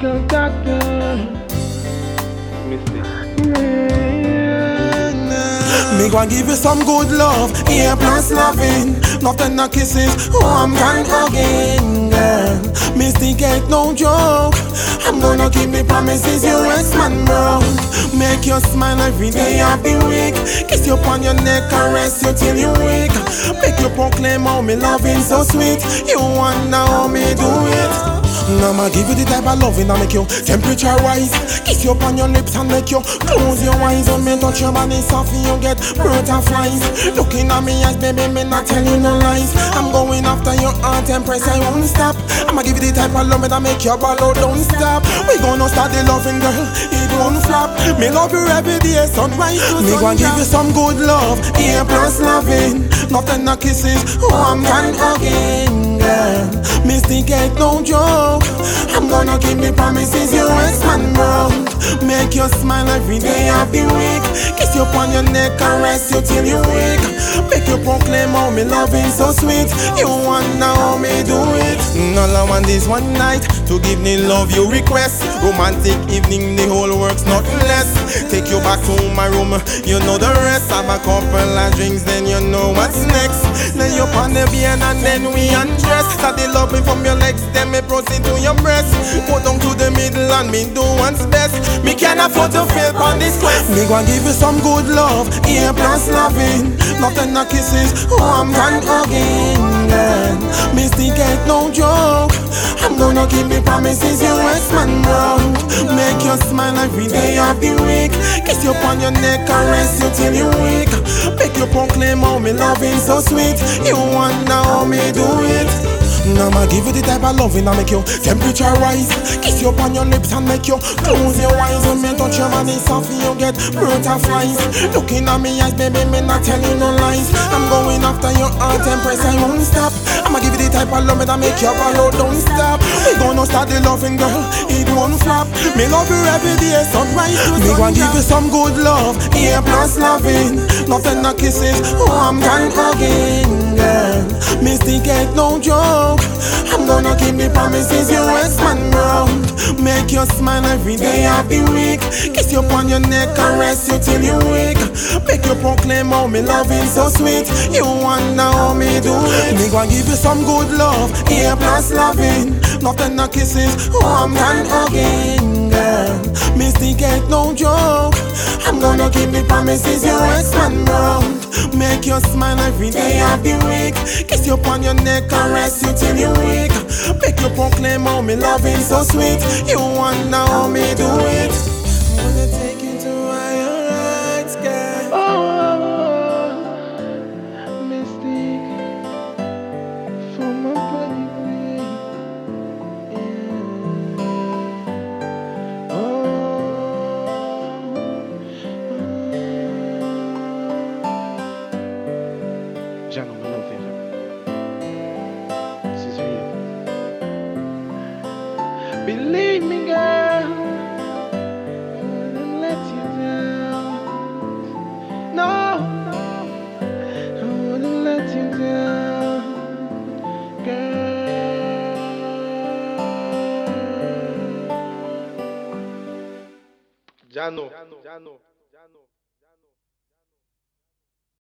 Musical doctor. Me go and give you some good love, yeah, plus loving. Nothing no kisses, oh, I'm gone again, girl. Mystyk ain't no joke. I'm gonna keep me promises, you ex-man broke. Make you smile every day of the week. Kiss you upon your neck, caress you till you wake. Make you proclaim how me loving so sweet. You wonder how me do it. I'ma give you the type of loving I make you temperature rise Kiss you upon your lips and make you close your eyes. When me touch your body soft and you get butterflies. Looking at me eyes baby me not tell you no lies. I'm going after your heart and press I won't stop. I'ma give you the type of loving that make your ball out don't stop. We gonna start the loving girl it won't flop. Me love you every day sunrise to Me gonna give you some good love yeah plus loving. Nothing no kisses oh I'm gone again girl Mystyk ain't no joke. I'm gonna keep me promises you ex-man broke Make you smile every day of the week. Kiss you upon your neck, caress you till you wake Make you proclaim how me loving so sweet. You wanna how me do it. Mm, all I want is one night To give me love you request. Romantic evening, the whole works not less. Take you back to my room, you know the rest. Have a couple of drinks, then you know what's next on the bed and then we undress. Start the loving from your legs, then me proceed to your breast. Go down to the middle and me do what's best. Me can't afford to fail on this quest. Me gonna give you some good love, yeah plus loving. Nothing no kisses, oh I'm again girl Mystyk ain't no joke. I'm gonna keep me promises, you ex-man broke Make you smile every day of the week. Kiss you upon your neck, caress you till you wake Make you proclaim how me loving so sweet. You wonder how me do it. Now I'ma give you the type of loving that make your temperature rise. Kiss you upon your lips and make you close your eyes. When me touch your body soft you get butterflies. Looking at me eyes baby me not telling no lies. I'm going after your heart and press I won't stop the type of love me that make your follow don't stop. We gonna start the loving girl it won't flop. Me love you every day sunrise to Me gonna give you some good love yeah plus loving. Nothing no kisses oh I'm gone again girl Mystyk ain't no joke. I'm gonna keep me promises, you ex-man broke Make you smile every day of the week. Kiss you upon your neck, caress you till you wake. Make you proclaim how me loving so sweet. You wonder how me do it. Me gonna give you some good love, yeah plus loving. Nothing no kisses, oh I'm gone again girl. Mystyk ain't no joke. I'm gonna keep the promises, you ex-man broke Make you smile every day of the week. Kiss you upon your neck, and rest you till you wake. Make you proclaim how me loving so sweet. You wanna how me do it This is real. Believe me, girl. Wouldn't let you down. No, I wouldn't let you down, girl.